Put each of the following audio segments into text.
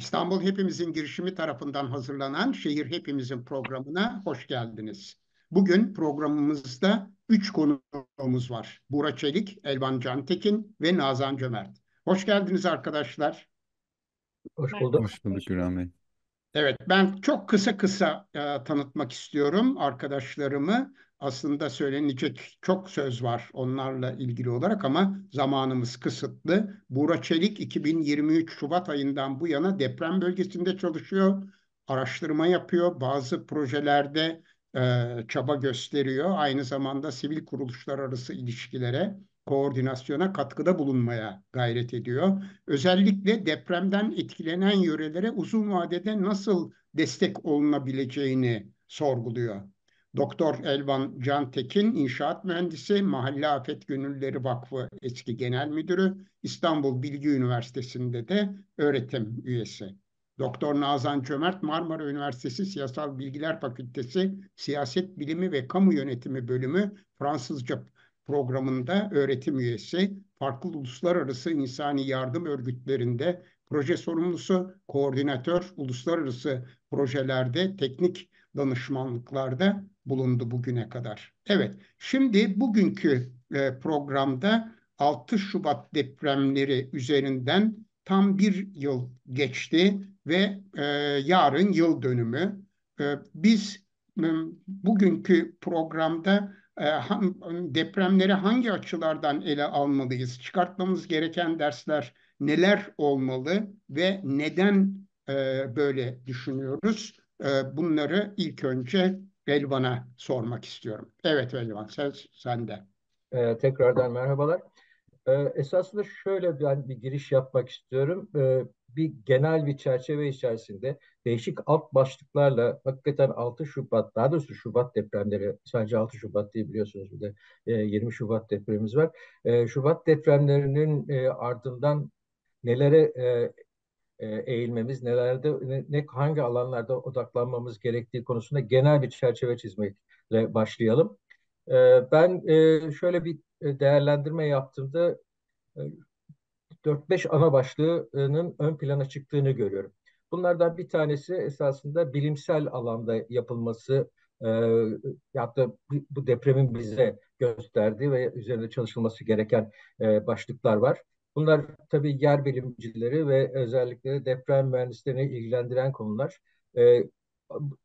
İstanbul Hepimizin girişimi tarafından hazırlanan Şehir Hepimizin programına hoş geldiniz. Bugün programımızda üç konuğumuz var. Buğra Çelik, Elvan Cantekin ve Nazan Cömert. Hoş geldiniz arkadaşlar. Hoş bulduk. Hoş bulduk Güran Bey. Evet, ben çok kısa kısa e, tanıtmak istiyorum arkadaşlarımı. Aslında söylenecek çok söz var onlarla ilgili olarak ama zamanımız kısıtlı. Buğra Çelik 2023 Şubat ayından bu yana deprem bölgesinde çalışıyor, araştırma yapıyor, bazı projelerde e, çaba gösteriyor. Aynı zamanda sivil kuruluşlar arası ilişkilere, koordinasyona katkıda bulunmaya gayret ediyor. Özellikle depremden etkilenen yörelere uzun vadede nasıl destek olunabileceğini sorguluyor. Doktor Elvan Cantekin, inşaat mühendisi, Mahalle Afet Gönülleri Vakfı eski genel müdürü, İstanbul Bilgi Üniversitesi'nde de öğretim üyesi. Doktor Nazan Cömert, Marmara Üniversitesi Siyasal Bilgiler Fakültesi Siyaset Bilimi ve Kamu Yönetimi Bölümü Fransızca programında öğretim üyesi, farklı uluslararası insani yardım örgütlerinde proje sorumlusu, koordinatör, uluslararası projelerde teknik danışmanlıklarda bulundu bugüne kadar. Evet, şimdi bugünkü e, programda 6 Şubat depremleri üzerinden tam bir yıl geçti ve e, yarın yıl dönümü. E, biz e, bugünkü programda e, depremleri hangi açılardan ele almalıyız? Çıkartmamız gereken dersler neler olmalı ve neden e, böyle düşünüyoruz? E, bunları ilk önce Elvan'a sormak istiyorum. Evet Elvan, söz sende. Ee, tekrardan merhabalar. Ee, esasında şöyle ben bir giriş yapmak istiyorum. Ee, bir genel bir çerçeve içerisinde değişik alt başlıklarla hakikaten 6 Şubat, daha doğrusu Şubat depremleri, sadece 6 Şubat değil biliyorsunuz bir de e, 20 Şubat depremimiz var. E, Şubat depremlerinin e, ardından nelere e, eğilmemiz, nelerde, ne, hangi alanlarda odaklanmamız gerektiği konusunda genel bir çerçeve çizmekle başlayalım. E, ben e, şöyle bir değerlendirme yaptığımda 4-5 ana başlığının ön plana çıktığını görüyorum. Bunlardan bir tanesi esasında bilimsel alanda yapılması e, ya da bu depremin bize gösterdiği ve üzerinde çalışılması gereken e, başlıklar var. Bunlar tabii yer bilimcileri ve özellikle deprem mühendislerini ilgilendiren konular. E,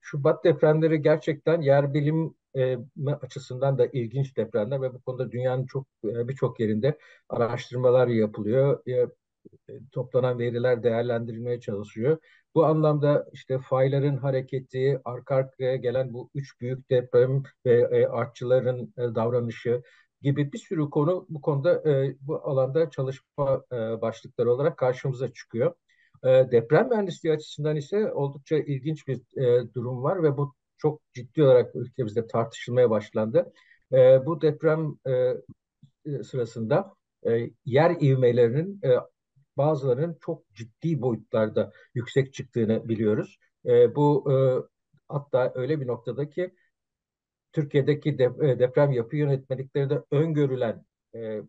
Şubat depremleri gerçekten yer bilim e, açısından da ilginç depremler ve bu konuda dünyanın çok e, birçok yerinde araştırmalar yapılıyor. E, toplanan veriler değerlendirilmeye çalışıyor. Bu anlamda işte fayların hareketi, arka arkaya gelen bu üç büyük deprem ve e, artçıların e, davranışı gibi bir sürü konu bu konuda e, bu alanda çalışma e, başlıkları olarak karşımıza çıkıyor. E, deprem mühendisliği açısından ise oldukça ilginç bir e, durum var ve bu çok ciddi olarak ülkemizde tartışılmaya başlandı. E, bu deprem e, sırasında e, yer ivmelerinin e, bazılarının çok ciddi boyutlarda yüksek çıktığını biliyoruz. E, bu e, hatta öyle bir noktada ki Türkiye'deki e, deprem yapı yönetmelikleri de öngörülen e,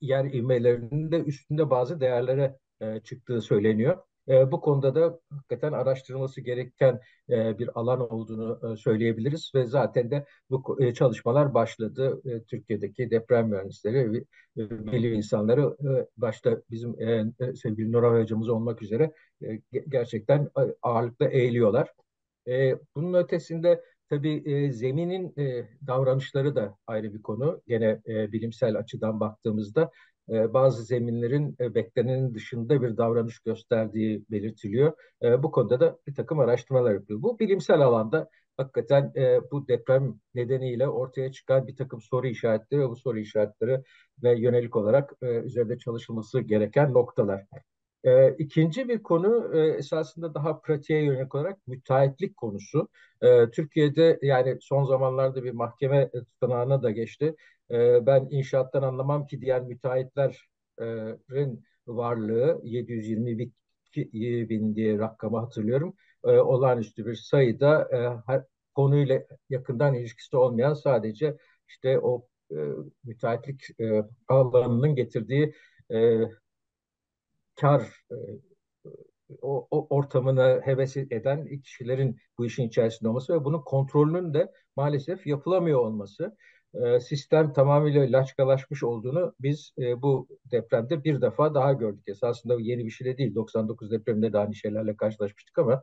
yer ivmelerinin de üstünde bazı değerlere e, çıktığı söyleniyor. Bu konuda da hakikaten araştırılması gereken bir alan olduğunu söyleyebiliriz ve zaten de bu çalışmalar başladı. Türkiye'deki deprem mühendisleri bilim insanları başta bizim sevgili Nora hocamız olmak üzere gerçekten ağırlıkla eğiliyorlar. Bunun ötesinde Tabii e, zeminin e, davranışları da ayrı bir konu. Gene e, bilimsel açıdan baktığımızda e, bazı zeminlerin e, beklenenin dışında bir davranış gösterdiği belirtiliyor. E, bu konuda da bir takım araştırmalar yapılıyor. Bu bilimsel alanda hakikaten e, bu deprem nedeniyle ortaya çıkan bir takım soru işaretleri ve bu soru işaretleri ve yönelik olarak e, üzerinde çalışılması gereken noktalar. E, ikinci bir konu e, esasında daha pratiğe yönelik olarak müteahhitlik konusu. E, Türkiye'de yani son zamanlarda bir mahkeme tutanağına da geçti. E, ben inşaattan anlamam ki diğer müteahhitlerin varlığı 720 bin diye rakamı hatırlıyorum. E, olağanüstü bir sayıda e, konuyla yakından ilişkisi olmayan sadece işte o e, müteahhitlik e, alanının getirdiği e, kar e, o, o ortamını heves eden kişilerin bu işin içerisinde olması ve bunun kontrolünün de maalesef yapılamıyor olması. E, sistem tamamıyla laçkalaşmış olduğunu biz e, bu depremde bir defa daha gördük. Esasında yeni bir şey de değil. 99 depreminde de aynı şeylerle karşılaşmıştık ama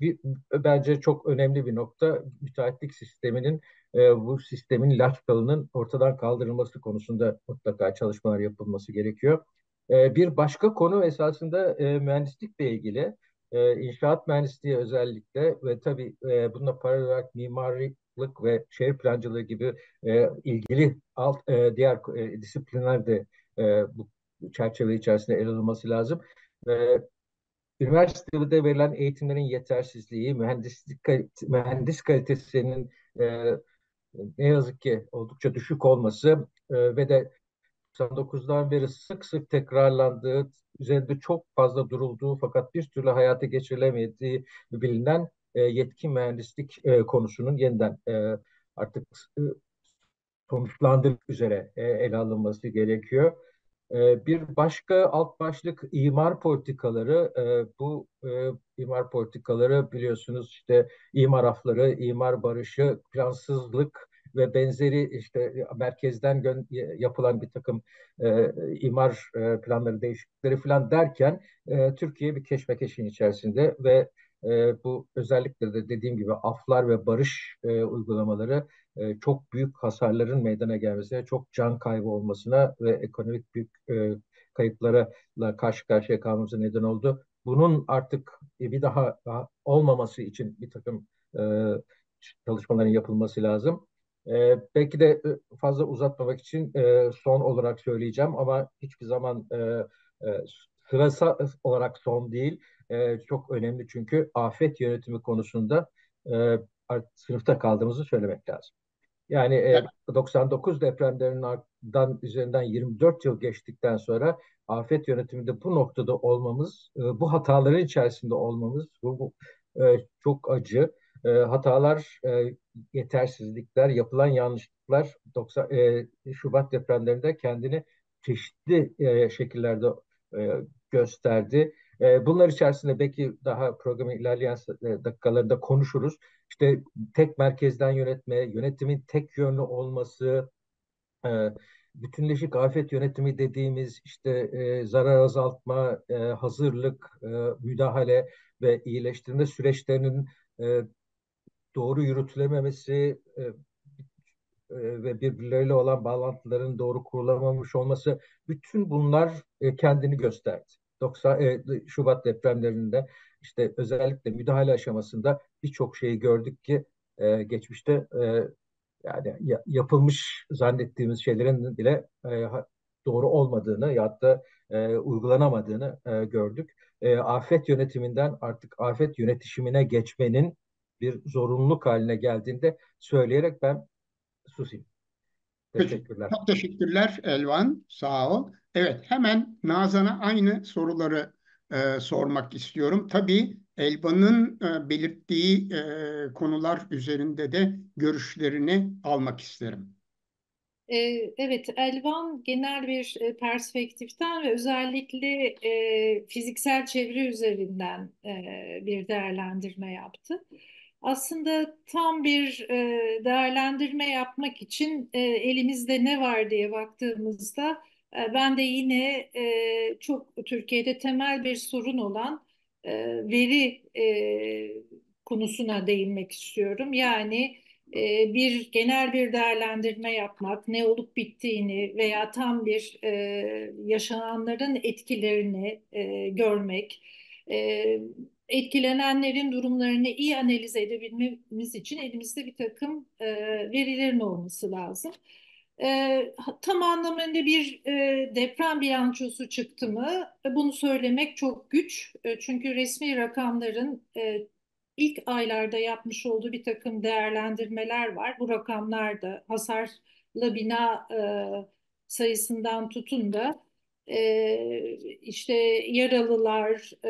bir, bence çok önemli bir nokta müteahhitlik sisteminin bu sistemin laçkalının ortadan kaldırılması konusunda mutlaka çalışmalar yapılması gerekiyor. E, bir başka konu esasında e, mühendislikle ilgili. E, inşaat mühendisliği özellikle ve tabii e, bununla paralel olarak mimarlık ve şehir plancılığı gibi e, ilgili alt e, diğer e, disiplinler de e, bu çerçeve içerisinde ele alınması lazım. E, üniversitede verilen eğitimlerin yetersizliği, mühendislik mühendis kalitesinin e, ne yazık ki oldukça düşük olması e, ve de 99'dan beri sık sık tekrarlandığı, üzerinde çok fazla durulduğu fakat bir türlü hayata geçirilemediği bilinen e, yetkin mühendislik e, konusunun yeniden e, artık e, sonuçlandırmak üzere e, ele alınması gerekiyor. E, bir başka alt başlık imar politikaları. E, bu e, imar politikaları biliyorsunuz işte imar afları, imar barışı, plansızlık, ve benzeri işte merkezden yapılan bir takım e, imar e, planları değişiklikleri falan derken e, Türkiye bir keşmekeşin içerisinde ve e, bu özellikle de dediğim gibi aflar ve barış e, uygulamaları e, çok büyük hasarların meydana gelmesine, çok can kaybı olmasına ve ekonomik büyük e, kayıplara karşı karşıya kalmamıza neden oldu. Bunun artık bir daha, daha olmaması için bir takım e, çalışmaların yapılması lazım. E, belki de e, fazla uzatmamak için e, son olarak söyleyeceğim ama hiçbir zaman e, e, sırası olarak son değil. E, çok önemli çünkü afet yönetimi konusunda e, sınıfta kaldığımızı söylemek lazım. Yani e, 99 depremlerinden üzerinden 24 yıl geçtikten sonra afet yönetiminde bu noktada olmamız, e, bu hataların içerisinde olmamız bu, bu e, çok acı. E, hatalar, e, yetersizlikler, yapılan yanlışlıklar 90, e, Şubat depremlerinde kendini çeşitli e, şekillerde e, gösterdi. E, bunlar içerisinde belki daha programın ilerleyen e, dakikalarında konuşuruz. İşte tek merkezden yönetme, yönetimin tek yönlü olması, e, bütünleşik afet yönetimi dediğimiz işte e, zarar azaltma, e, hazırlık, e, müdahale ve iyileştirme süreçlerinin e, doğru yürütülememesi e, e, ve birbirleriyle olan bağlantıların doğru kurulamamış olması bütün bunlar e, kendini gösterdi. 90 e, Şubat depremlerinde işte özellikle müdahale aşamasında birçok şeyi gördük ki e, geçmişte e, yani ya, yapılmış zannettiğimiz şeylerin bile e, doğru olmadığını ya da e, uygulanamadığını e, gördük. E, afet yönetiminden artık afet yönetişimine geçmenin bir zorunluluk haline geldiğinde söyleyerek ben susayım. Teşekkürler. Çok teşekkürler Elvan. Sağ ol. Evet hemen Nazan'a aynı soruları e, sormak istiyorum. Tabii Elvan'ın e, belirttiği e, konular üzerinde de görüşlerini almak isterim. Evet, Elvan genel bir perspektiften ve özellikle fiziksel çevre üzerinden bir değerlendirme yaptı. Aslında tam bir e, değerlendirme yapmak için e, elimizde ne var diye baktığımızda e, ben de yine e, çok Türkiye'de temel bir sorun olan e, veri e, konusuna değinmek istiyorum. Yani e, bir genel bir değerlendirme yapmak, ne olup bittiğini veya tam bir e, yaşananların etkilerini e, görmek. E, etkilenenlerin durumlarını iyi analiz edebilmemiz için elimizde bir takım e, verilerin olması lazım. E, tam anlamında bir e, deprem bilançosu çıktı mı e, bunu söylemek çok güç. E, çünkü resmi rakamların e, ilk aylarda yapmış olduğu bir takım değerlendirmeler var. Bu rakamlar da hasarlı bina e, sayısından tutun da e, işte yaralılar, e,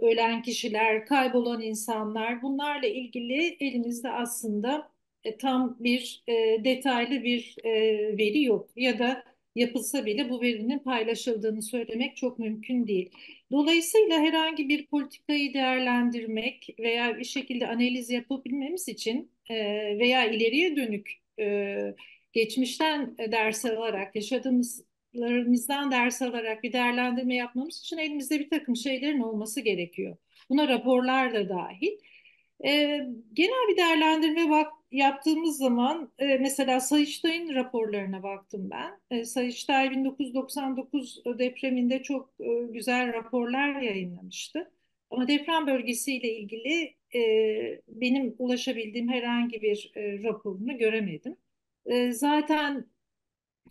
ölen kişiler, kaybolan insanlar bunlarla ilgili elimizde aslında e, tam bir e, detaylı bir e, veri yok ya da yapılsa bile bu verinin paylaşıldığını söylemek çok mümkün değil. Dolayısıyla herhangi bir politikayı değerlendirmek veya bir şekilde analiz yapabilmemiz için e, veya ileriye dönük e, geçmişten ders alarak, yaşadığımızlarımızdan ders alarak bir değerlendirme yapmamız için elimizde bir takım şeylerin olması gerekiyor. Buna raporlar da dahil. E, genel bir değerlendirme bak, yaptığımız zaman e, mesela Sayıştay'ın raporlarına baktım ben. E, Sayıştay 1999 depreminde çok e, güzel raporlar yayınlamıştı. Ama deprem bölgesiyle ilgili e, benim ulaşabildiğim herhangi bir e, raporunu göremedim. E, zaten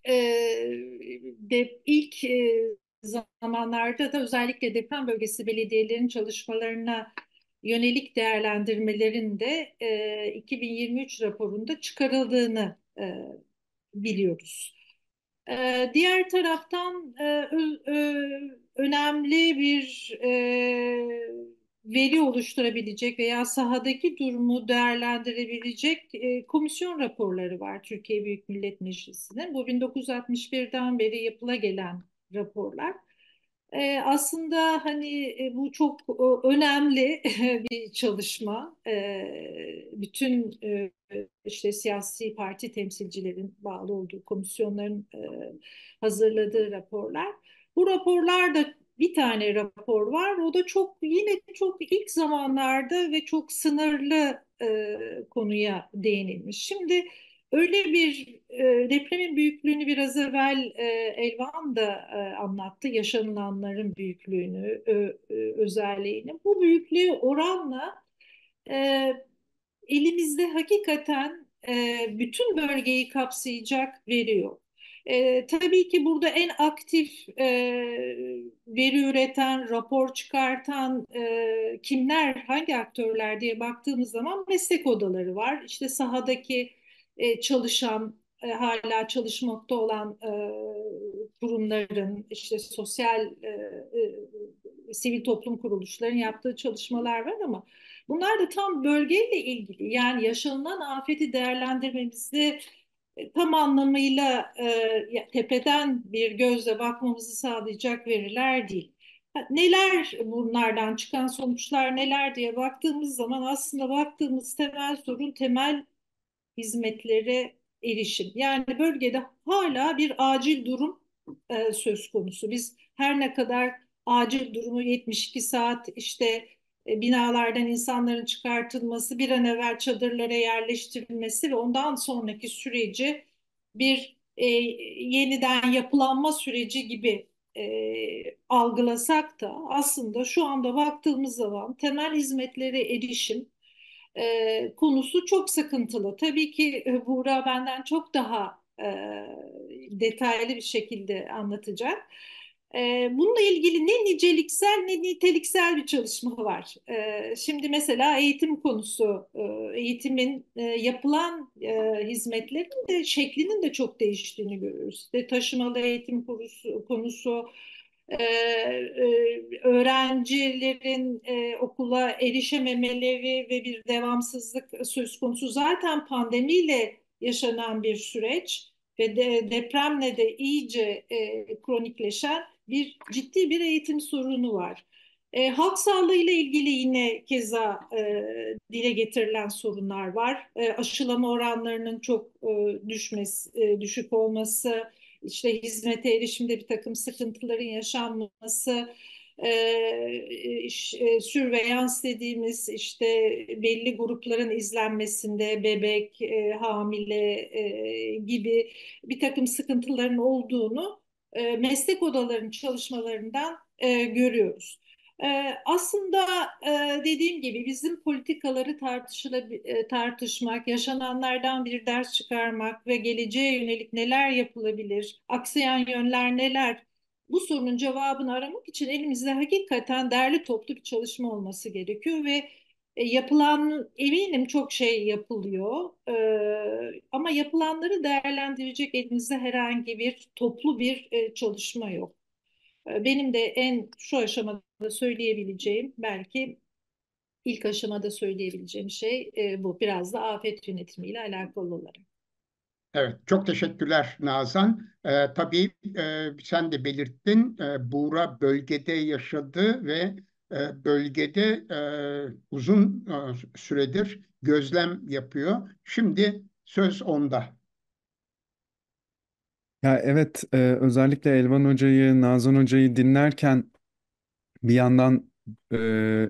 e, de, ilk e, zamanlarda da özellikle deprem bölgesi belediyelerin çalışmalarına yönelik değerlendirmelerin de e, 2023 raporunda çıkarıldığını e, biliyoruz. E, diğer taraftan e, ö, önemli bir e, veri oluşturabilecek veya sahadaki durumu değerlendirebilecek e, komisyon raporları var Türkiye Büyük Millet Meclisi'nin. Bu 1961'den beri yapıla gelen raporlar. E, aslında hani e, bu çok e, önemli bir çalışma. E, bütün e, işte siyasi parti temsilcilerin bağlı olduğu komisyonların e, hazırladığı raporlar. Bu raporlarda bir tane rapor var. O da çok yine çok ilk zamanlarda ve çok sınırlı e, konuya değinilmiş. Şimdi öyle bir e, depremin büyüklüğünü biraz evvel e, Elvan da e, anlattı. Yaşanılanların büyüklüğünü, ö, e, özelliğini. Bu büyüklüğü oranla e, elimizde hakikaten e, bütün bölgeyi kapsayacak veriyor. E, tabii ki burada en aktif e, veri üreten, rapor çıkartan e, kimler, hangi aktörler diye baktığımız zaman meslek odaları var. İşte sahadaki e, çalışan, e, hala çalışmakta olan e, kurumların, işte sosyal e, e, sivil toplum kuruluşlarının yaptığı çalışmalar var ama bunlar da tam bölgeyle ilgili. Yani yaşanılan afeti değerlendirmemizde tam anlamıyla e, tepeden bir gözle bakmamızı sağlayacak veriler değil. Neler bunlardan çıkan sonuçlar neler diye baktığımız zaman aslında baktığımız temel sorun temel hizmetlere erişim. Yani bölgede hala bir acil durum e, söz konusu. Biz her ne kadar acil durumu 72 saat işte e, binalardan insanların çıkartılması, bir an evvel çadırlara yerleştirilmesi ve ondan sonraki süreci bir e, yeniden yapılanma süreci gibi e, algılasak da aslında şu anda baktığımız zaman temel hizmetlere erişim e, konusu çok sıkıntılı. Tabii ki e, Buğra benden çok daha e, detaylı bir şekilde anlatacak. E, bununla ilgili ne niceliksel ne niteliksel bir çalışma var. E, şimdi mesela eğitim konusu, e, eğitimin e, yapılan e, hizmetlerin de şeklinin de çok değiştiğini görüyoruz. İşte taşımalı eğitim konusu, konusu e, e, öğrencilerin e, okula erişememeleri ve bir devamsızlık söz konusu zaten pandemiyle yaşanan bir süreç ve de, depremle de iyice e, kronikleşen bir ciddi bir eğitim sorunu var. E, halk sağlığı ile ilgili yine keza e, dile getirilen sorunlar var. E, aşılama oranlarının çok e, düşmesi, e, düşük olması, işte hizmete erişimde bir takım sıkıntıların yaşanması, e, e, sürveyans dediğimiz işte belli grupların izlenmesinde bebek, e, hamile e, gibi bir takım sıkıntıların olduğunu e, meslek odalarının çalışmalarından e, görüyoruz. E, aslında e, dediğim gibi bizim politikaları e, tartışmak, yaşananlardan bir ders çıkarmak ve geleceğe yönelik neler yapılabilir, aksayan yönler neler, bu sorunun cevabını aramak için elimizde hakikaten derli toplu bir çalışma olması gerekiyor ve yapılan eminim çok şey yapılıyor e, ama yapılanları değerlendirecek elimizde herhangi bir toplu bir e, çalışma yok. E, benim de en şu aşamada söyleyebileceğim belki ilk aşamada söyleyebileceğim şey e, bu biraz da afet yönetimiyle alakalı olarak. Evet, çok teşekkürler Nazan. Ee, tabii e, sen de belirttin, e, Buğra bölgede yaşadı ve e, bölgede e, uzun e, süredir gözlem yapıyor. Şimdi söz onda. Ya evet, e, özellikle Elvan Hoca'yı, Nazan Hoca'yı dinlerken bir yandan e,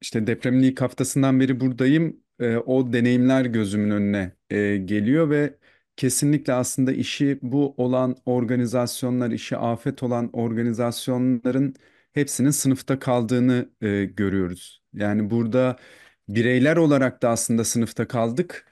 işte depremin ilk haftasından beri buradayım. E, o deneyimler gözümün önüne e, geliyor ve kesinlikle aslında işi bu olan organizasyonlar, işi afet olan organizasyonların hepsinin sınıfta kaldığını e, görüyoruz. Yani burada bireyler olarak da aslında sınıfta kaldık,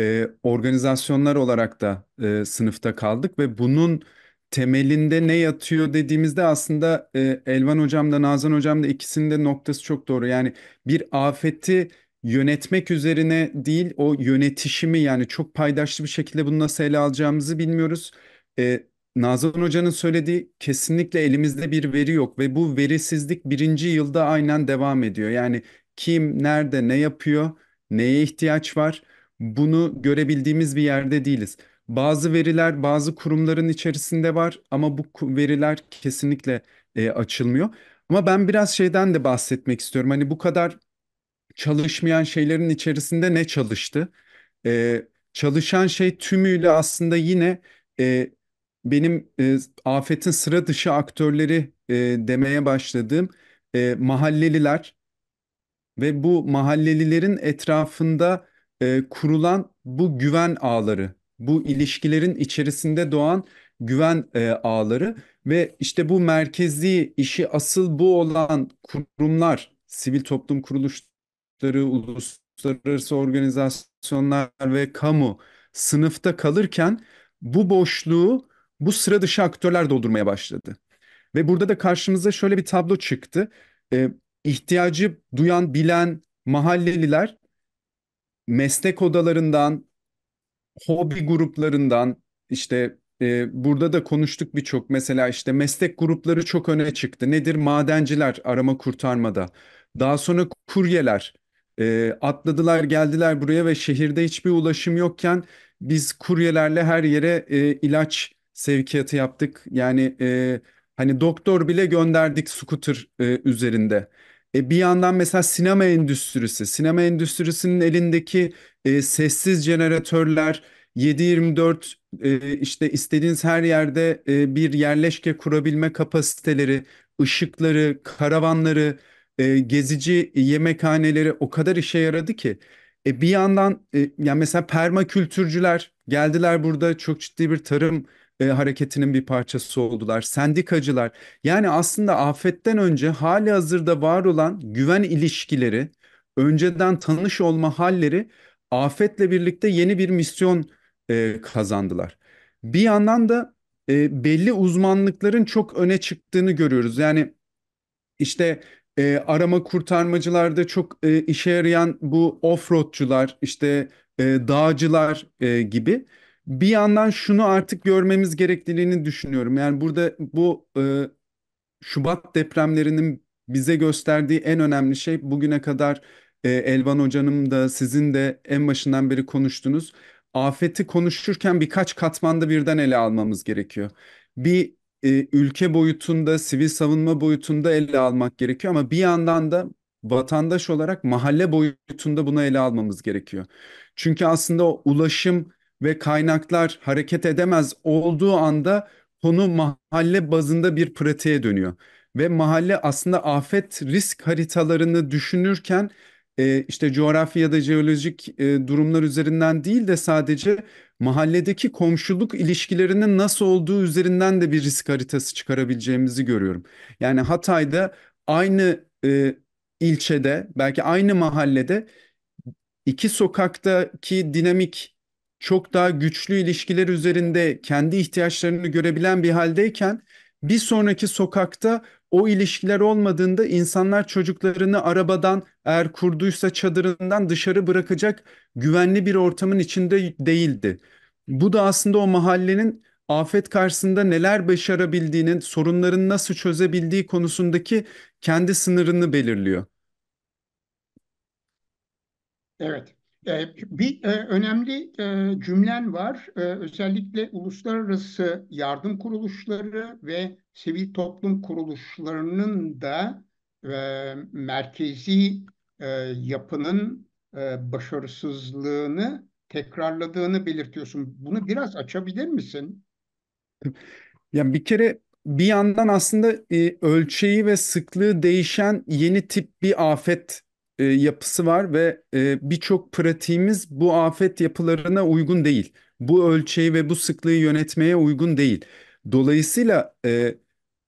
e, organizasyonlar olarak da e, sınıfta kaldık ve bunun temelinde ne yatıyor dediğimizde aslında e, Elvan Hocam da Nazan Hocam da ikisinin de noktası çok doğru. Yani bir afeti yönetmek üzerine değil o yönetişimi yani çok paydaşlı bir şekilde bunu nasıl ele alacağımızı bilmiyoruz. E, Nazan Hoca'nın söylediği kesinlikle elimizde bir veri yok ve bu verisizlik birinci yılda aynen devam ediyor. Yani kim, nerede, ne yapıyor, neye ihtiyaç var bunu görebildiğimiz bir yerde değiliz. Bazı veriler bazı kurumların içerisinde var ama bu veriler kesinlikle e, açılmıyor. Ama ben biraz şeyden de bahsetmek istiyorum. Hani bu kadar çalışmayan şeylerin içerisinde ne çalıştı? E, çalışan şey tümüyle aslında yine e, benim e, afetin sıra dışı aktörleri e, demeye başladığım e, mahalleliler ve bu mahallelilerin etrafında e, kurulan bu güven ağları, bu ilişkilerin içerisinde doğan güven e, ağları ve işte bu merkezi işi asıl bu olan kurumlar, sivil toplum kuruluşları, uluslararası organizasyonlar ve kamu sınıfta kalırken bu boşluğu bu sıra dışı aktörler doldurmaya başladı. Ve burada da karşımıza şöyle bir tablo çıktı. Ee, ihtiyacı duyan, bilen mahalleliler meslek odalarından, hobi gruplarından işte e, burada da konuştuk birçok mesela işte meslek grupları çok öne çıktı. Nedir? Madenciler arama kurtarmada. Daha sonra kuryeler e, atladılar geldiler buraya ve şehirde hiçbir ulaşım yokken biz kuryelerle her yere e, ilaç sevkiyatı yaptık. Yani e, hani doktor bile gönderdik scooter e, üzerinde. E, bir yandan mesela sinema endüstrisi, sinema endüstrisinin elindeki e, sessiz jeneratörler 7/24 e, işte istediğiniz her yerde e, bir yerleşke kurabilme kapasiteleri, ışıkları, karavanları, e, gezici yemekhaneleri o kadar işe yaradı ki. E, bir yandan e, yani mesela permakültürcüler geldiler burada çok ciddi bir tarım e, hareketinin bir parçası oldular. Sendikacılar yani aslında afetten önce hali hazırda var olan güven ilişkileri, önceden tanış olma halleri afetle birlikte yeni bir misyon e, kazandılar. Bir yandan da e, belli uzmanlıkların çok öne çıktığını görüyoruz. Yani işte e, arama kurtarmacılarda çok e, işe yarayan bu offroadçular, işte e, dağcılar e, gibi. Bir yandan şunu artık görmemiz gerektiğini düşünüyorum. Yani burada bu e, Şubat depremlerinin bize gösterdiği en önemli şey bugüne kadar e, Elvan Hoca'nın da sizin de en başından beri konuştunuz. Afeti konuşurken birkaç katmanda birden ele almamız gerekiyor. Bir e, ülke boyutunda, sivil savunma boyutunda ele almak gerekiyor ama bir yandan da vatandaş olarak mahalle boyutunda bunu ele almamız gerekiyor. Çünkü aslında o ulaşım ve kaynaklar hareket edemez olduğu anda konu mahalle bazında bir pratiğe dönüyor. Ve mahalle aslında afet risk haritalarını düşünürken e, işte coğrafi ya da jeolojik e, durumlar üzerinden değil de sadece mahalledeki komşuluk ilişkilerinin nasıl olduğu üzerinden de bir risk haritası çıkarabileceğimizi görüyorum. Yani Hatay'da aynı e, ilçede belki aynı mahallede iki sokaktaki dinamik çok daha güçlü ilişkiler üzerinde kendi ihtiyaçlarını görebilen bir haldeyken bir sonraki sokakta o ilişkiler olmadığında insanlar çocuklarını arabadan eğer kurduysa çadırından dışarı bırakacak güvenli bir ortamın içinde değildi. Bu da aslında o mahallenin afet karşısında neler başarabildiğinin, sorunların nasıl çözebildiği konusundaki kendi sınırını belirliyor. Evet. Ee, bir e, önemli e, cümlen var. Ee, özellikle uluslararası yardım kuruluşları ve sivil toplum kuruluşlarının da e, merkezi yapının başarısızlığını tekrarladığını belirtiyorsun. Bunu biraz açabilir misin? Yani bir kere bir yandan aslında e, ölçeği ve sıklığı değişen yeni tip bir afet e, yapısı var ve e, birçok pratiğimiz bu afet yapılarına uygun değil. Bu ölçeği ve bu sıklığı yönetmeye uygun değil. Dolayısıyla e,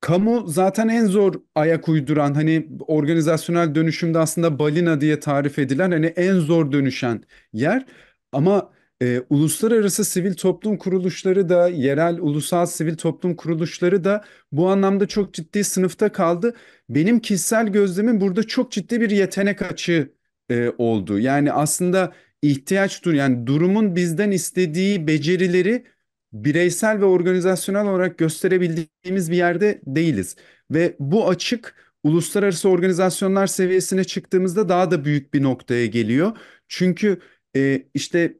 kamu zaten en zor ayak uyduran hani organizasyonel dönüşümde aslında balina diye tarif edilen hani en zor dönüşen yer. Ama e, uluslararası sivil toplum kuruluşları da, yerel ulusal sivil toplum kuruluşları da bu anlamda çok ciddi sınıfta kaldı. Benim kişisel gözlemim burada çok ciddi bir yetenek açığı e, oldu. Yani aslında ihtiyaç dur yani durumun bizden istediği becerileri bireysel ve organizasyonel olarak gösterebildiğimiz bir yerde değiliz. Ve bu açık uluslararası organizasyonlar seviyesine çıktığımızda daha da büyük bir noktaya geliyor. Çünkü e, işte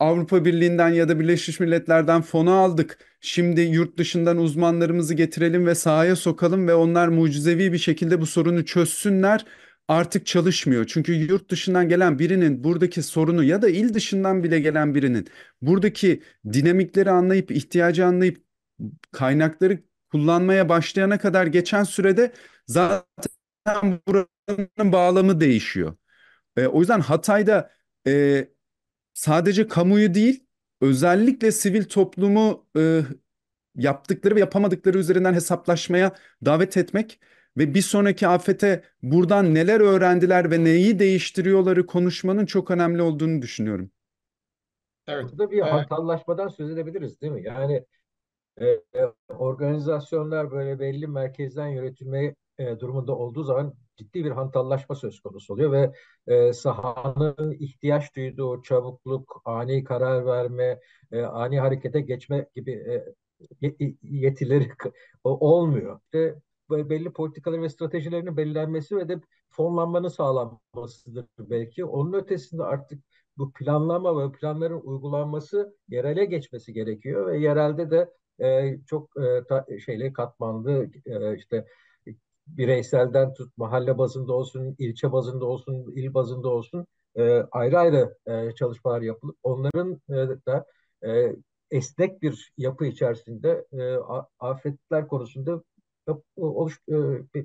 Avrupa Birliği'nden ya da Birleşmiş Milletler'den fonu aldık. Şimdi yurt dışından uzmanlarımızı getirelim ve sahaya sokalım ve onlar mucizevi bir şekilde bu sorunu çözsünler. Artık çalışmıyor. Çünkü yurt dışından gelen birinin buradaki sorunu ya da il dışından bile gelen birinin buradaki dinamikleri anlayıp, ihtiyacı anlayıp kaynakları kullanmaya başlayana kadar geçen sürede zaten buranın bağlamı değişiyor. E, o yüzden Hatay'da e, sadece kamuyu değil, özellikle sivil toplumu e, yaptıkları ve yapamadıkları üzerinden hesaplaşmaya davet etmek ve bir sonraki afete buradan neler öğrendiler ve neyi değiştiriyorları konuşmanın çok önemli olduğunu düşünüyorum. Evet. Burada bir hantallaşmadan söz edebiliriz değil mi? Yani e, organizasyonlar böyle belli merkezden yönetilmeye e, durumunda olduğu zaman ciddi bir hantallaşma söz konusu oluyor ve e, sahanın ihtiyaç duyduğu çabukluk, ani karar verme, e, ani harekete geçme gibi e, yetileri olmuyor. İşte belli politikaları ve stratejilerinin belirlenmesi ve de fonlanmanın sağlanmasıdır belki. Onun ötesinde artık bu planlama ve planların uygulanması yerele geçmesi gerekiyor ve yerelde de e, çok e, ta, şeyle katmanlı e, işte bireyselden tut mahalle bazında olsun, ilçe bazında olsun, il bazında olsun e, ayrı ayrı e, çalışmalar yapılıp onların e, da e, esnek bir yapı içerisinde e, afetler konusunda oluş, e,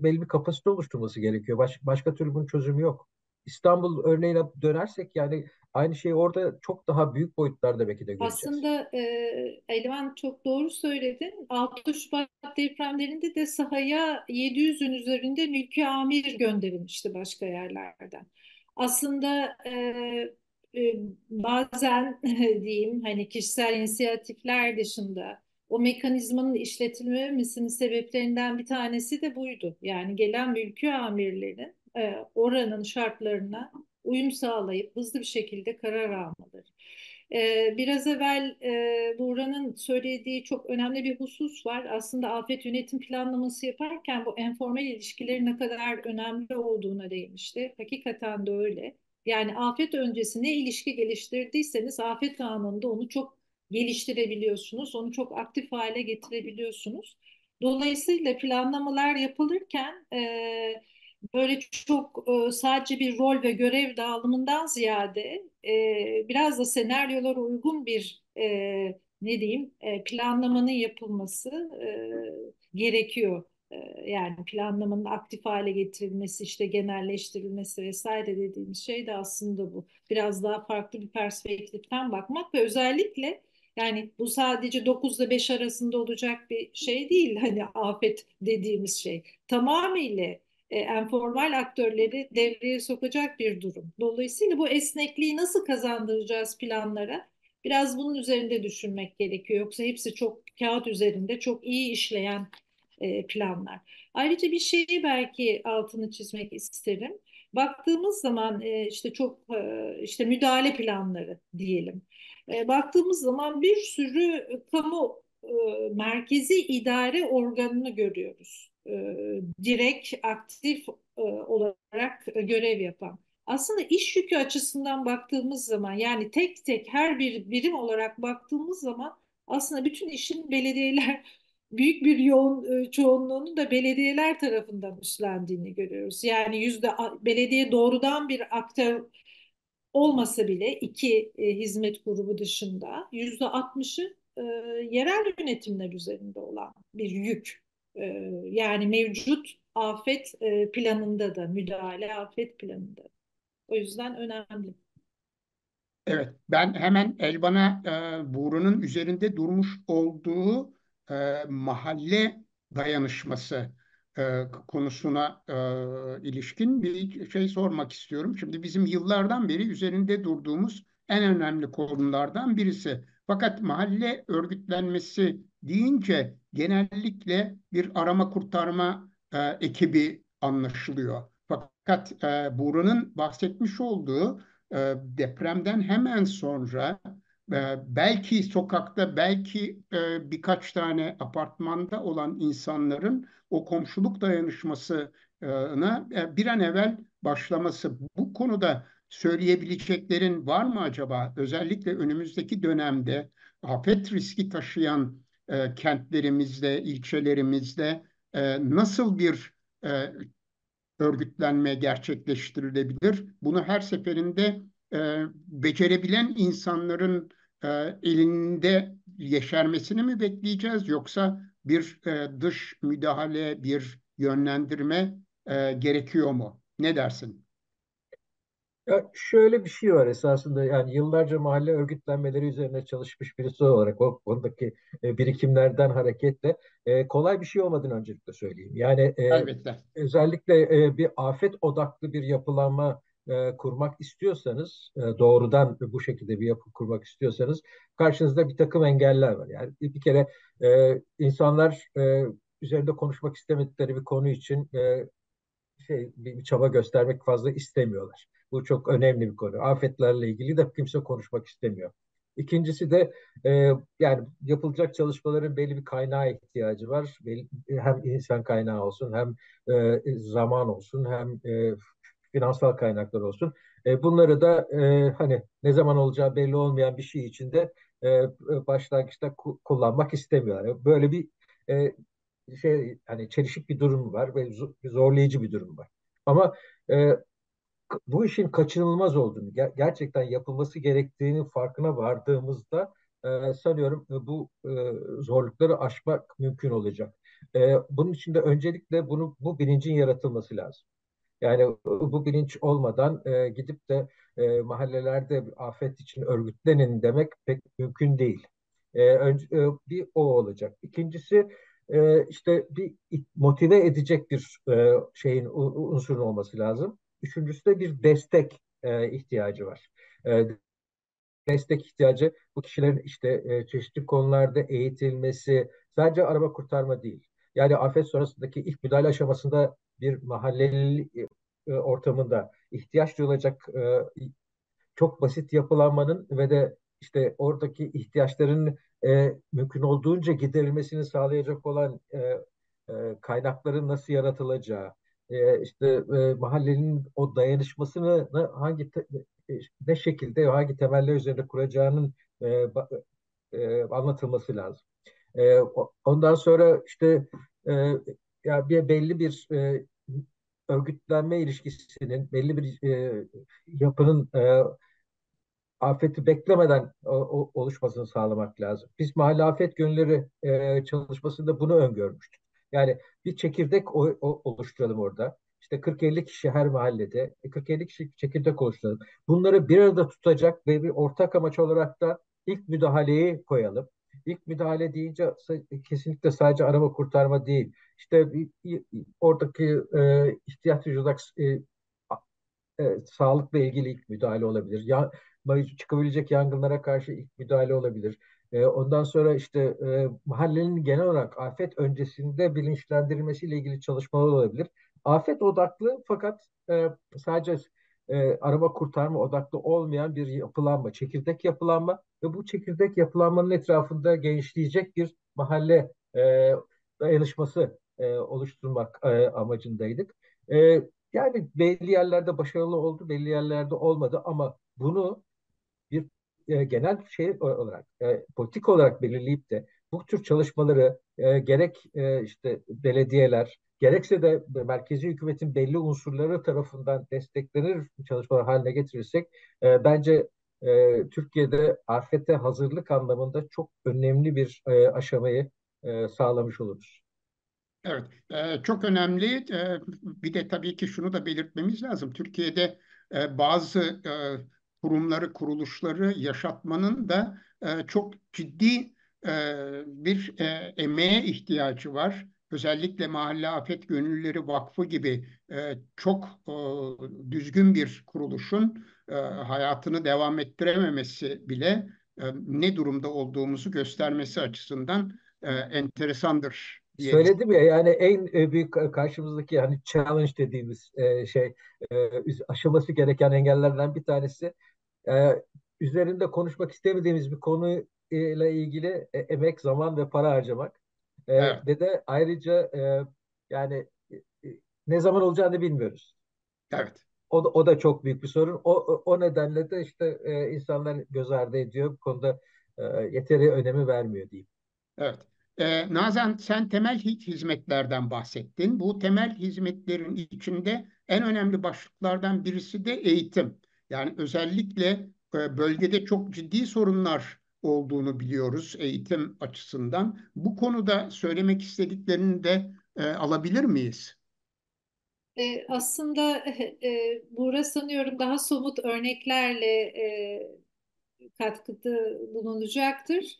belli bir kapasite oluşturması gerekiyor. Baş, başka türlü bunun çözümü yok. İstanbul örneğine dönersek yani aynı şeyi orada çok daha büyük boyutlarda belki de göreceğiz. Aslında e, Elvan çok doğru söyledin. 6 Şubat depremlerinde de sahaya 700'ün üzerinde mülki amir gönderilmişti başka yerlerden. Aslında e, e, bazen diyeyim hani kişisel inisiyatifler dışında o mekanizmanın işletilmemesinin sebeplerinden bir tanesi de buydu. Yani gelen mülki amirlerin e, oranın şartlarına uyum sağlayıp hızlı bir şekilde karar almaları. E, biraz evvel e, söylediği çok önemli bir husus var. Aslında afet yönetim planlaması yaparken bu enformel ilişkilerin ne kadar önemli olduğuna değinmişti. Hakikaten de öyle. Yani afet öncesi ne ilişki geliştirdiyseniz afet anında onu çok geliştirebiliyorsunuz. Onu çok aktif hale getirebiliyorsunuz. Dolayısıyla planlamalar yapılırken e, böyle çok e, sadece bir rol ve görev dağılımından ziyade e, biraz da senaryolara uygun bir e, ne diyeyim e, planlamanın yapılması gerekiyor. Yani planlamanın aktif hale getirilmesi, işte genelleştirilmesi vesaire dediğimiz şey de aslında bu. Biraz daha farklı bir perspektiften bakmak ve özellikle yani bu sadece 9 ile 5 arasında olacak bir şey değil hani afet dediğimiz şey. Tamamıyla e, enformal aktörleri devreye sokacak bir durum. Dolayısıyla bu esnekliği nasıl kazandıracağız planlara? Biraz bunun üzerinde düşünmek gerekiyor. Yoksa hepsi çok kağıt üzerinde çok iyi işleyen e, planlar. Ayrıca bir şeyi belki altını çizmek isterim. Baktığımız zaman e, işte çok e, işte müdahale planları diyelim. Baktığımız zaman bir sürü kamu merkezi idare organını görüyoruz. E, direkt aktif e, olarak görev yapan. aslında iş yükü açısından baktığımız zaman yani tek tek her bir birim olarak baktığımız zaman aslında bütün işin belediyeler büyük bir yoğun e, çoğunluğunu da belediyeler tarafından üstlendiğini görüyoruz. Yani yüzde belediye doğrudan bir aktör olmasa bile iki e, hizmet grubu dışında yüzde altmışı e, yerel yönetimler üzerinde olan bir yük. E, yani mevcut afet e, planında da müdahale afet planında. O yüzden önemli. Evet, ben hemen Elvan'a e, Buğra'nın üzerinde durmuş olduğu e, mahalle dayanışması e, konusuna e, ilişkin bir şey sormak istiyorum. Şimdi bizim yıllardan beri üzerinde durduğumuz en önemli konulardan birisi. Fakat mahalle örgütlenmesi deyince genellikle bir arama kurtarma e, ekibi anlaşılıyor. Fakat e, Buğra'nın bahsetmiş olduğu e, depremden hemen sonra e, belki sokakta belki e, birkaç tane apartmanda olan insanların o komşuluk dayanışmasına e, bir an evvel başlaması. Bu konuda söyleyebileceklerin var mı acaba? Özellikle önümüzdeki dönemde afet riski taşıyan e, kentlerimizde, ilçelerimizde e, nasıl bir e, örgütlenme gerçekleştirilebilir? Bunu her seferinde e, becerebilen insanların e, elinde yeşermesini mi bekleyeceğiz yoksa bir e, dış müdahale, bir yönlendirme e, gerekiyor mu? Ne dersin? Ya şöyle bir şey var esasında yani yıllarca mahalle örgütlenmeleri üzerine çalışmış birisi olarak o konudaki e, birikimlerden hareketle e, kolay bir şey olmadığını öncelikle söyleyeyim. Yani e, Elbette. özellikle e, bir afet odaklı bir yapılanma e, kurmak istiyorsanız e, doğrudan bu şekilde bir yapı kurmak istiyorsanız karşınızda bir takım engeller var. Yani bir kere e, insanlar e, üzerinde konuşmak istemedikleri bir konu için e, şey bir, bir çaba göstermek fazla istemiyorlar. Bu çok önemli bir konu. Afetlerle ilgili de kimse konuşmak istemiyor. İkincisi de e, yani yapılacak çalışmaların belli bir kaynağı ihtiyacı var. Hem insan kaynağı olsun, hem e, zaman olsun, hem e, finansal kaynaklar olsun. E, bunları da e, hani ne zaman olacağı belli olmayan bir şey içinde e, başlangıçta ku- kullanmak istemiyorlar. Böyle bir e, şey hani çelişik bir durum var ve zorlayıcı bir durum var. Ama e, bu işin kaçınılmaz olduğunu, ger- gerçekten yapılması gerektiğini farkına vardığımızda e, sanıyorum e, bu e, zorlukları aşmak mümkün olacak. E, bunun için de öncelikle bunu bu bilincin yaratılması lazım. Yani bu bilinç olmadan e, gidip de e, mahallelerde afet için örgütlenin demek pek mümkün değil. E, önce, e, bir o olacak. İkincisi e, işte bir motive edecek bir e, şeyin unsurun olması lazım. Üçüncüsü de bir destek e, ihtiyacı var. E, destek ihtiyacı bu kişilerin işte e, çeşitli konularda eğitilmesi sadece araba kurtarma değil. Yani afet sonrasındaki ilk müdahale aşamasında bir mahalleli e, ortamında ihtiyaç duyulacak e, çok basit yapılanmanın ve de işte oradaki ihtiyaçların e, mümkün olduğunca giderilmesini sağlayacak olan e, e, kaynakların nasıl yaratılacağı, e, işte e, mahallenin o dayanışmasını hangi te, e, ne şekilde hangi temeller üzerinde kuracağının e, e, anlatılması lazım. E, ondan sonra işte e, ya bir belli bir e, örgütlenme ilişkisinin belli bir e, yapının e, afeti beklemeden oluşmasını sağlamak lazım. Biz mahalle afet gönülleri e, çalışmasında bunu öngörmüştük. Yani bir çekirdek o, o, oluşturalım orada. İşte 40-50 kişi her mahallede, 40-50 e, kişi çekirdek oluşturalım. Bunları bir arada tutacak ve bir ortak amaç olarak da ilk müdahaleyi koyalım. İlk müdahale deyince kesinlikle sadece arama kurtarma değil. İşte oradaki e, ihtiyaç duyacak e, e, sağlıkla ilgili ilk müdahale olabilir. Ya, çıkabilecek yangınlara karşı ilk müdahale olabilir. E, ondan sonra işte e, mahallenin genel olarak afet öncesinde bilinçlendirilmesiyle ilgili çalışmalar olabilir. Afet odaklı fakat e, sadece e, araba kurtarma odaklı olmayan bir yapılanma, çekirdek yapılanma ve bu çekirdek yapılanmanın etrafında genişleyecek bir mahalle e, dayanışması e, oluşturmak e, amacındaydık. E, Yani belli yerlerde başarılı oldu, belli yerlerde olmadı ama bunu bir e, genel şey olarak, e, politik olarak belirleyip de bu tür çalışmaları e, gerek e, işte belediyeler, gerekse de merkezi hükümetin belli unsurları tarafından desteklenir çalışmalar haline getirirsek e, bence e, Türkiye'de afete hazırlık anlamında çok önemli bir e, aşamayı e, sağlamış oluruz. Evet, e, çok önemli. E, bir de tabii ki şunu da belirtmemiz lazım. Türkiye'de e, bazı e, kurumları, kuruluşları yaşatmanın da e, çok ciddi e, bir e, emeğe ihtiyacı var. Özellikle Mahalle Afet Gönüllüleri Vakfı gibi e, çok e, düzgün bir kuruluşun e, hayatını devam ettirememesi bile e, ne durumda olduğumuzu göstermesi açısından e, enteresandır diye Söyledim ya yani en e, büyük karşımızdaki hani challenge dediğimiz e, şey e, aşılması gereken engellerden bir tanesi e, üzerinde konuşmak istemediğimiz bir konuyla ilgili e, emek, zaman ve para harcamak. E, Evet. Ve de ayrıca e, yani e, ne zaman olacağını bilmiyoruz. Evet. O da, o da çok büyük bir sorun. O, o nedenle de işte e, insanlar göz ardı ediyor. Bu konuda e, yeteri önemi vermiyor diyeyim. Evet. Ee, Nazan sen temel hizmetlerden bahsettin. Bu temel hizmetlerin içinde en önemli başlıklardan birisi de eğitim. Yani özellikle e, bölgede çok ciddi sorunlar olduğunu biliyoruz eğitim açısından. Bu konuda söylemek istediklerini de e, alabilir miyiz? E, aslında e, Buğra sanıyorum daha somut örneklerle e, katkıda bulunacaktır.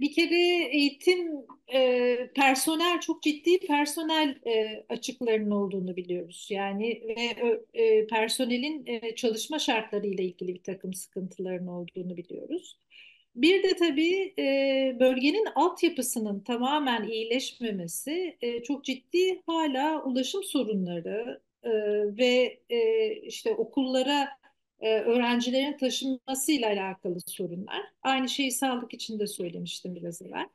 Bir kere eğitim e, personel çok ciddi personel e, açıklarının olduğunu biliyoruz. Yani ve e, personelin e, çalışma şartları ile ilgili bir takım sıkıntıların olduğunu biliyoruz. Bir de tabii e, bölgenin altyapısının tamamen iyileşmemesi e, çok ciddi hala ulaşım sorunları e, ve e, işte okullara e, öğrencilerin taşınmasıyla alakalı sorunlar. Aynı şeyi sağlık için de söylemiştim biraz evvel.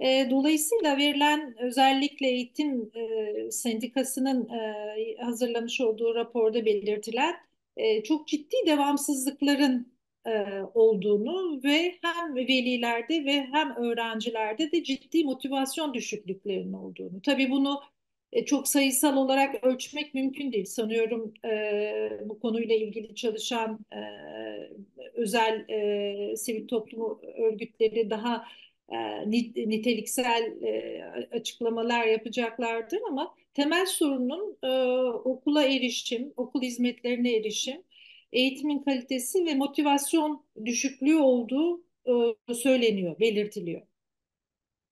E, dolayısıyla verilen özellikle eğitim e, sendikasının e, hazırlamış olduğu raporda belirtilen e, çok ciddi devamsızlıkların e, olduğunu ve hem velilerde ve hem öğrencilerde de ciddi motivasyon düşüklüklerinin olduğunu. Tabii bunu e, çok sayısal olarak ölçmek mümkün değil. Sanıyorum e, bu konuyla ilgili çalışan e, özel e, sivil toplum örgütleri daha e, niteliksel e, açıklamalar yapacaklardır ama temel sorunun e, okula erişim, okul hizmetlerine erişim, eğitimin kalitesi ve motivasyon düşüklüğü olduğu e, söyleniyor, belirtiliyor.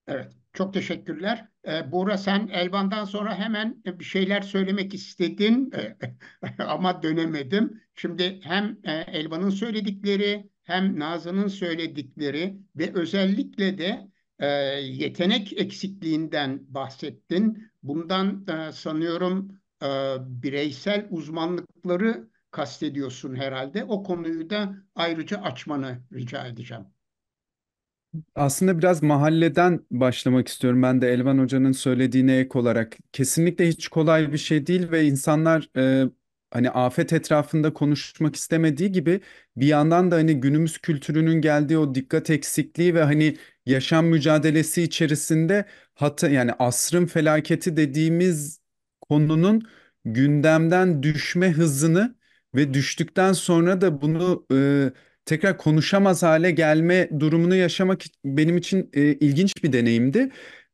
Evet, çok teşekkürler. Ee, Buğra sen Elvan'dan sonra hemen bir şeyler söylemek istedin ama dönemedim. Şimdi hem e, Elvan'ın söyledikleri hem Nazan'ın söyledikleri ve özellikle de e, yetenek eksikliğinden bahsettin. Bundan e, sanıyorum e, bireysel uzmanlıkları kastediyorsun herhalde. O konuyu da ayrıca açmanı rica edeceğim. Aslında biraz mahalleden başlamak istiyorum. Ben de Elvan Hoca'nın söylediğine ek olarak. Kesinlikle hiç kolay bir şey değil ve insanlar e, hani afet etrafında konuşmak istemediği gibi bir yandan da hani günümüz kültürünün geldiği o dikkat eksikliği ve hani yaşam mücadelesi içerisinde hatta yani asrın felaketi dediğimiz konunun gündemden düşme hızını ve düştükten sonra da bunu e, tekrar konuşamaz hale gelme durumunu yaşamak benim için e, ilginç bir deneyimdi.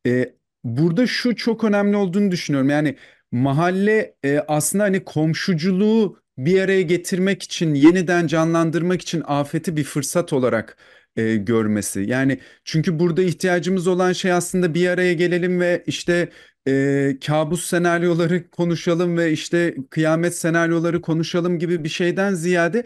E, burada şu çok önemli olduğunu düşünüyorum. Yani mahalle e, aslında hani komşuculuğu bir araya getirmek için, yeniden canlandırmak için afeti bir fırsat olarak e, görmesi. Yani çünkü burada ihtiyacımız olan şey aslında bir araya gelelim ve işte e, kabus senaryoları konuşalım ve işte kıyamet senaryoları konuşalım gibi bir şeyden ziyade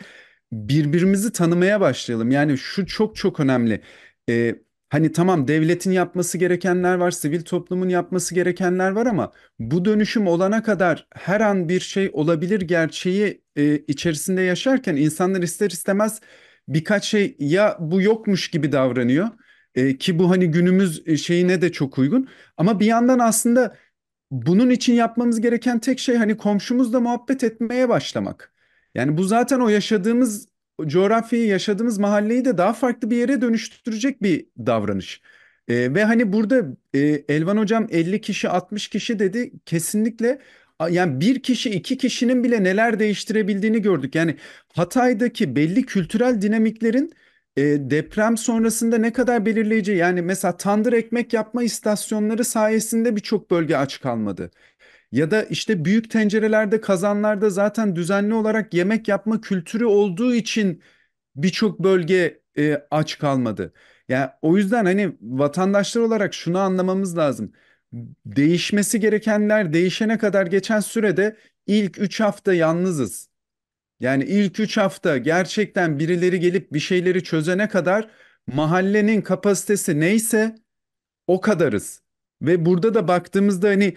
birbirimizi tanımaya başlayalım. Yani şu çok çok önemli. Ee, hani tamam devletin yapması gerekenler var, sivil toplumun yapması gerekenler var ama bu dönüşüm olana kadar her an bir şey olabilir gerçeği e, içerisinde yaşarken insanlar ister istemez birkaç şey ya bu yokmuş gibi davranıyor. E, ki bu hani günümüz şeyine de çok uygun. Ama bir yandan aslında bunun için yapmamız gereken tek şey hani komşumuzla muhabbet etmeye başlamak. Yani bu zaten o yaşadığımız coğrafyayı, yaşadığımız mahalleyi de daha farklı bir yere dönüştürecek bir davranış. Ee, ve hani burada e, Elvan Hocam 50 kişi 60 kişi dedi kesinlikle yani bir kişi iki kişinin bile neler değiştirebildiğini gördük. Yani Hatay'daki belli kültürel dinamiklerin e, deprem sonrasında ne kadar belirleyici yani mesela tandır ekmek yapma istasyonları sayesinde birçok bölge aç kalmadı. Ya da işte büyük tencerelerde kazanlarda zaten düzenli olarak yemek yapma kültürü olduğu için birçok bölge e, aç kalmadı. Yani o yüzden hani vatandaşlar olarak şunu anlamamız lazım. Değişmesi gerekenler değişene kadar geçen sürede ilk 3 hafta yalnızız. Yani ilk 3 hafta gerçekten birileri gelip bir şeyleri çözene kadar mahallenin kapasitesi neyse o kadarız. Ve burada da baktığımızda hani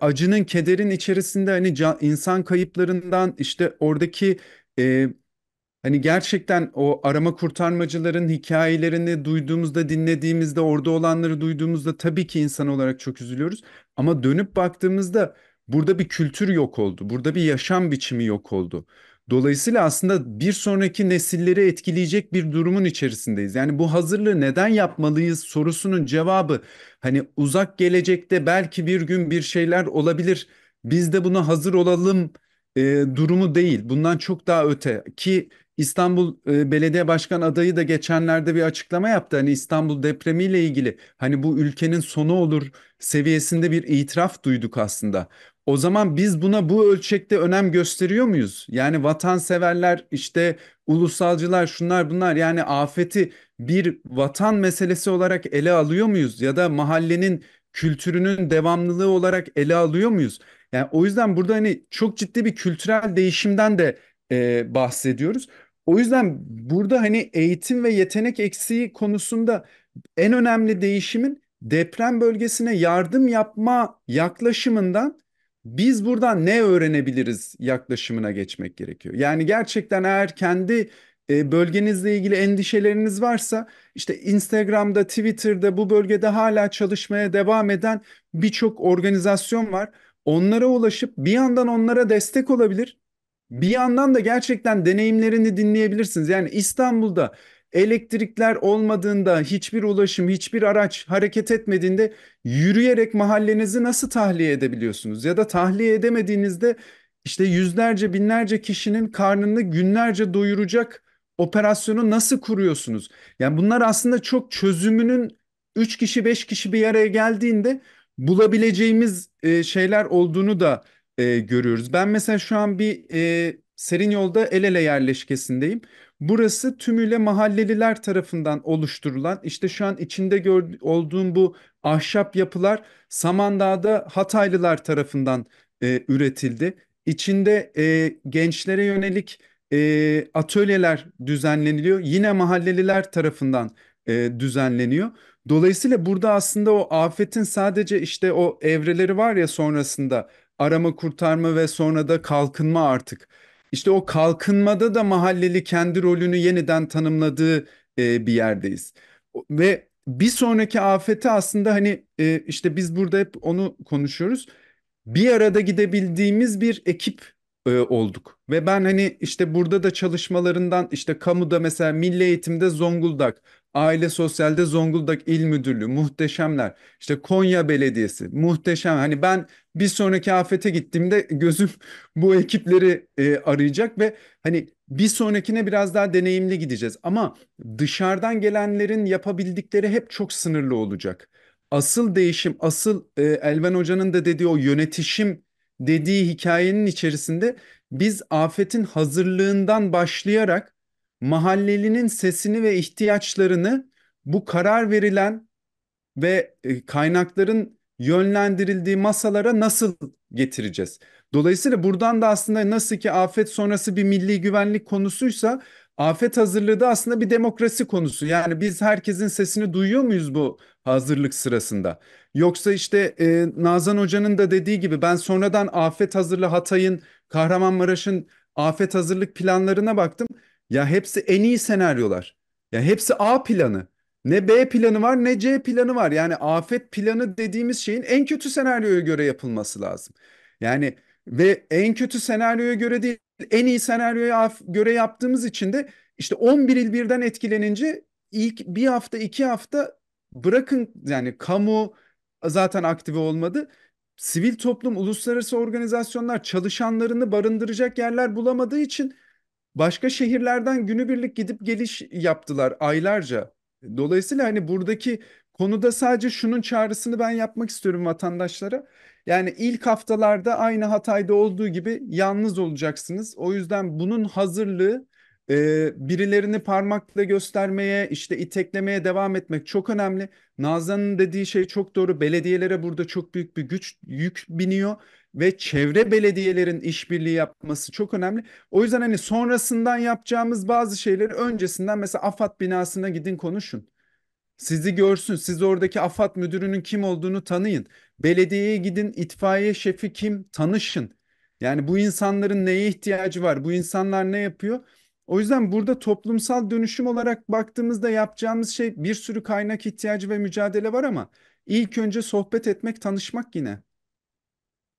acının, kederin içerisinde hani can- insan kayıplarından işte oradaki e, Hani gerçekten o arama kurtarmacıların hikayelerini duyduğumuzda, dinlediğimizde, orada olanları duyduğumuzda tabii ki insan olarak çok üzülüyoruz. Ama dönüp baktığımızda burada bir kültür yok oldu. Burada bir yaşam biçimi yok oldu. Dolayısıyla aslında bir sonraki nesilleri etkileyecek bir durumun içerisindeyiz. Yani bu hazırlığı neden yapmalıyız sorusunun cevabı hani uzak gelecekte belki bir gün bir şeyler olabilir. Biz de buna hazır olalım e, durumu değil. Bundan çok daha öte ki İstanbul e, Belediye Başkan adayı da geçenlerde bir açıklama yaptı. Hani İstanbul depremiyle ilgili hani bu ülkenin sonu olur seviyesinde bir itiraf duyduk aslında. O zaman biz buna bu ölçekte önem gösteriyor muyuz? Yani vatanseverler işte ulusalcılar şunlar bunlar yani afeti bir vatan meselesi olarak ele alıyor muyuz? Ya da mahallenin kültürünün devamlılığı olarak ele alıyor muyuz? Yani o yüzden burada hani çok ciddi bir kültürel değişimden de e, bahsediyoruz. O yüzden burada hani eğitim ve yetenek eksiği konusunda en önemli değişimin deprem bölgesine yardım yapma yaklaşımından biz buradan ne öğrenebiliriz yaklaşımına geçmek gerekiyor. Yani gerçekten eğer kendi e, bölgenizle ilgili endişeleriniz varsa işte Instagram'da, Twitter'da bu bölgede hala çalışmaya devam eden birçok organizasyon var. Onlara ulaşıp bir yandan onlara destek olabilir. Bir yandan da gerçekten deneyimlerini dinleyebilirsiniz. Yani İstanbul'da elektrikler olmadığında, hiçbir ulaşım, hiçbir araç hareket etmediğinde yürüyerek mahallenizi nasıl tahliye edebiliyorsunuz? Ya da tahliye edemediğinizde işte yüzlerce, binlerce kişinin karnını günlerce doyuracak operasyonu nasıl kuruyorsunuz? Yani bunlar aslında çok çözümünün 3 kişi, 5 kişi bir araya geldiğinde bulabileceğimiz e, şeyler olduğunu da e, görüyoruz. Ben mesela şu an bir e, Serin Yolda El Ele yerleşkesindeyim. Burası tümüyle mahalleliler tarafından oluşturulan, işte şu an içinde gör, olduğum bu ahşap yapılar Samandağ'da Hataylılar tarafından e, üretildi. İçinde e, gençlere yönelik e, atölyeler düzenleniliyor. Yine mahalleliler tarafından e, düzenleniyor. Dolayısıyla burada aslında o afetin sadece işte o evreleri var ya sonrasında arama kurtarma ve sonra da kalkınma artık. İşte o kalkınmada da mahalleli kendi rolünü yeniden tanımladığı e, bir yerdeyiz. Ve bir sonraki afete aslında hani e, işte biz burada hep onu konuşuyoruz bir arada gidebildiğimiz bir ekip e, olduk. Ve ben hani işte burada da çalışmalarından işte kamuda mesela Milli Eğitim'de Zonguldak, Aile Sosyal'de Zonguldak İl Müdürlüğü muhteşemler. İşte Konya Belediyesi muhteşem. Hani ben bir sonraki afete gittiğimde gözüm bu ekipleri e, arayacak ve hani bir sonrakine biraz daha deneyimli gideceğiz. Ama dışarıdan gelenlerin yapabildikleri hep çok sınırlı olacak. Asıl değişim, asıl e, Elven Hoca'nın da dediği o yönetişim dediği hikayenin içerisinde biz afetin hazırlığından başlayarak mahallelinin sesini ve ihtiyaçlarını bu karar verilen ve e, kaynakların yönlendirildiği masalara nasıl getireceğiz? Dolayısıyla buradan da aslında nasıl ki afet sonrası bir milli güvenlik konusuysa afet hazırlığı da aslında bir demokrasi konusu. Yani biz herkesin sesini duyuyor muyuz bu hazırlık sırasında? Yoksa işte e, Nazan Hoca'nın da dediği gibi ben sonradan afet hazırlığı Hatay'ın, Kahramanmaraş'ın afet hazırlık planlarına baktım. Ya hepsi en iyi senaryolar. Ya hepsi A planı. Ne B planı var ne C planı var. Yani afet planı dediğimiz şeyin en kötü senaryoya göre yapılması lazım. Yani ve en kötü senaryoya göre değil en iyi senaryoya göre yaptığımız için de işte 11 il birden etkilenince ilk bir hafta iki hafta bırakın yani kamu zaten aktive olmadı. Sivil toplum, uluslararası organizasyonlar çalışanlarını barındıracak yerler bulamadığı için başka şehirlerden günübirlik gidip geliş yaptılar aylarca. Dolayısıyla hani buradaki konuda sadece şunun çağrısını ben yapmak istiyorum vatandaşlara. Yani ilk haftalarda aynı Hatay'da olduğu gibi yalnız olacaksınız. O yüzden bunun hazırlığı e, birilerini parmakla göstermeye, işte iteklemeye devam etmek çok önemli. Nazan'ın dediği şey çok doğru. Belediyelere burada çok büyük bir güç yük biniyor ve çevre belediyelerin işbirliği yapması çok önemli. O yüzden hani sonrasından yapacağımız bazı şeyleri öncesinden mesela AFAD binasına gidin konuşun. Sizi görsün, siz oradaki AFAD müdürünün kim olduğunu tanıyın. Belediyeye gidin, itfaiye şefi kim tanışın. Yani bu insanların neye ihtiyacı var? Bu insanlar ne yapıyor? O yüzden burada toplumsal dönüşüm olarak baktığımızda yapacağımız şey bir sürü kaynak ihtiyacı ve mücadele var ama ilk önce sohbet etmek, tanışmak yine.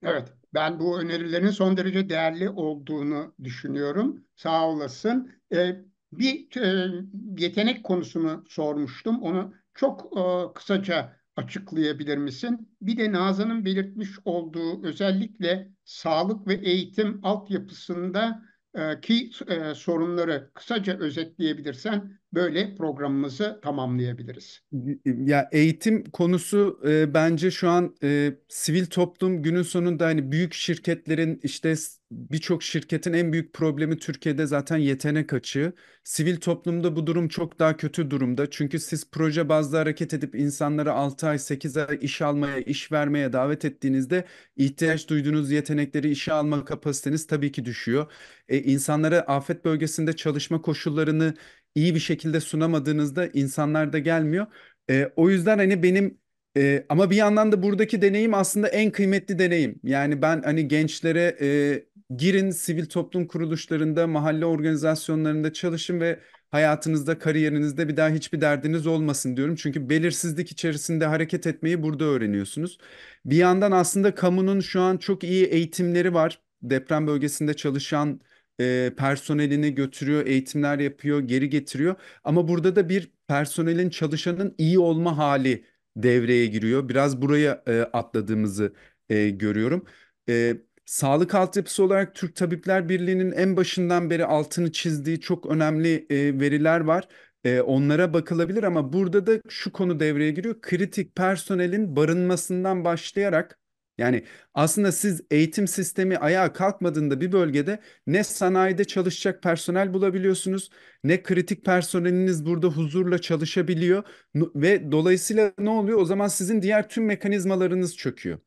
Evet, ben bu önerilerin son derece değerli olduğunu düşünüyorum. Sağ olasın. Ee, bir e, yetenek konusunu sormuştum. Onu çok e, kısaca açıklayabilir misin? Bir de Nazan'ın belirtmiş olduğu özellikle sağlık ve eğitim altyapısında e, ki e, sorunları kısaca özetleyebilirsen böyle programımızı tamamlayabiliriz. Ya eğitim konusu e, bence şu an e, sivil toplum günün sonunda hani büyük şirketlerin işte birçok şirketin en büyük problemi Türkiye'de zaten yetenek açığı. Sivil toplumda bu durum çok daha kötü durumda. Çünkü siz proje bazlı hareket edip insanları 6 ay 8 ay iş almaya, iş vermeye davet ettiğinizde ihtiyaç duyduğunuz yetenekleri işe alma kapasiteniz tabii ki düşüyor. E, insanlara afet bölgesinde çalışma koşullarını iyi bir şekilde sunamadığınızda insanlar da gelmiyor. E, o yüzden hani benim e, ama bir yandan da buradaki deneyim aslında en kıymetli deneyim. Yani ben hani gençlere e, girin sivil toplum kuruluşlarında, mahalle organizasyonlarında çalışın ve hayatınızda, kariyerinizde bir daha hiçbir derdiniz olmasın diyorum. Çünkü belirsizlik içerisinde hareket etmeyi burada öğreniyorsunuz. Bir yandan aslında kamunun şu an çok iyi eğitimleri var. Deprem bölgesinde çalışan e, personelini götürüyor, eğitimler yapıyor, geri getiriyor. Ama burada da bir personelin, çalışanın iyi olma hali devreye giriyor. Biraz buraya e, atladığımızı e, görüyorum. E, sağlık altyapısı olarak Türk Tabipler Birliği'nin en başından beri altını çizdiği çok önemli e, veriler var. E, onlara bakılabilir ama burada da şu konu devreye giriyor. Kritik personelin barınmasından başlayarak yani aslında siz eğitim sistemi ayağa kalkmadığında bir bölgede ne sanayide çalışacak personel bulabiliyorsunuz ne kritik personeliniz burada huzurla çalışabiliyor ve dolayısıyla ne oluyor? O zaman sizin diğer tüm mekanizmalarınız çöküyor.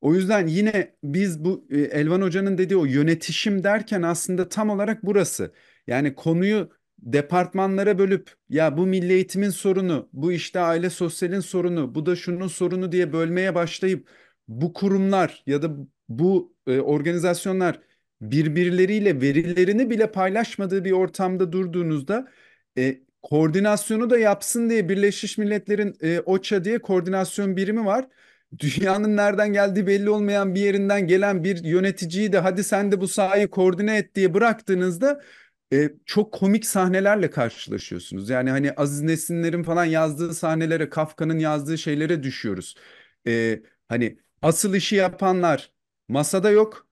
O yüzden yine biz bu e, Elvan Hoca'nın dediği o yönetişim derken aslında tam olarak burası. Yani konuyu departmanlara bölüp ya bu milli eğitimin sorunu, bu işte aile sosyalin sorunu, bu da şunun sorunu diye bölmeye başlayıp bu kurumlar ya da bu e, organizasyonlar birbirleriyle verilerini bile paylaşmadığı bir ortamda durduğunuzda e, koordinasyonu da yapsın diye Birleşmiş Milletler'in e, OÇA diye koordinasyon birimi var. Dünyanın nereden geldiği belli olmayan bir yerinden gelen bir yöneticiyi de hadi sen de bu sahayı koordine et diye bıraktığınızda e, çok komik sahnelerle karşılaşıyorsunuz. Yani hani Aziz Nesinler'in falan yazdığı sahnelere, Kafka'nın yazdığı şeylere düşüyoruz. E, hani Asıl işi yapanlar masada yok.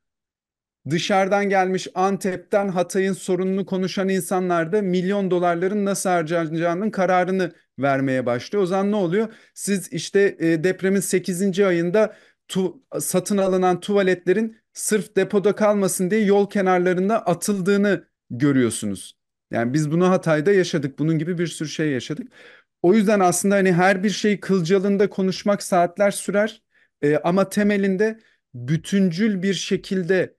Dışarıdan gelmiş Antep'ten Hatay'ın sorununu konuşan insanlar da milyon dolarların nasıl harcanacağının kararını vermeye başlıyor. O zaman ne oluyor? Siz işte e, depremin 8. ayında tu, satın alınan tuvaletlerin sırf depoda kalmasın diye yol kenarlarında atıldığını görüyorsunuz. Yani biz bunu Hatay'da yaşadık. Bunun gibi bir sürü şey yaşadık. O yüzden aslında hani her bir şeyi kılcalında konuşmak saatler sürer. E, ama temelinde bütüncül bir şekilde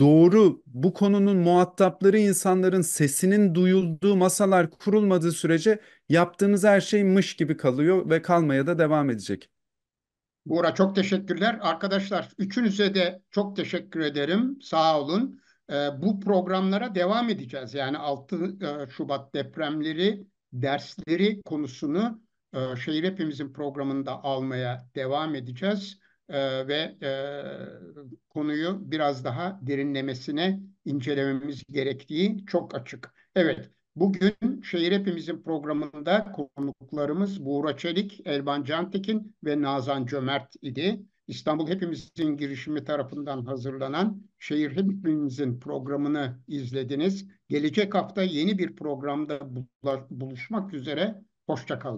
doğru bu konunun muhatapları insanların sesinin duyulduğu masalar kurulmadığı sürece yaptığınız her şey mış gibi kalıyor ve kalmaya da devam edecek. Buğra çok teşekkürler. Arkadaşlar üçünüze de çok teşekkür ederim. Sağ olun. Ee, bu programlara devam edeceğiz. Yani 6 e, Şubat depremleri dersleri konusunu e, Şehir Hepimizin programında almaya devam edeceğiz e, ve e, konuyu biraz daha derinlemesine incelememiz gerektiği çok açık. Evet, bugün Şehir Hepimizin programında konuklarımız Buğra Çelik, Elvan Cantekin ve Nazan Cömert idi. İstanbul Hepimizin girişimi tarafından hazırlanan Şehir Hepimizin programını izlediniz. Gelecek hafta yeni bir programda buluşmak üzere. Hoşçakalın.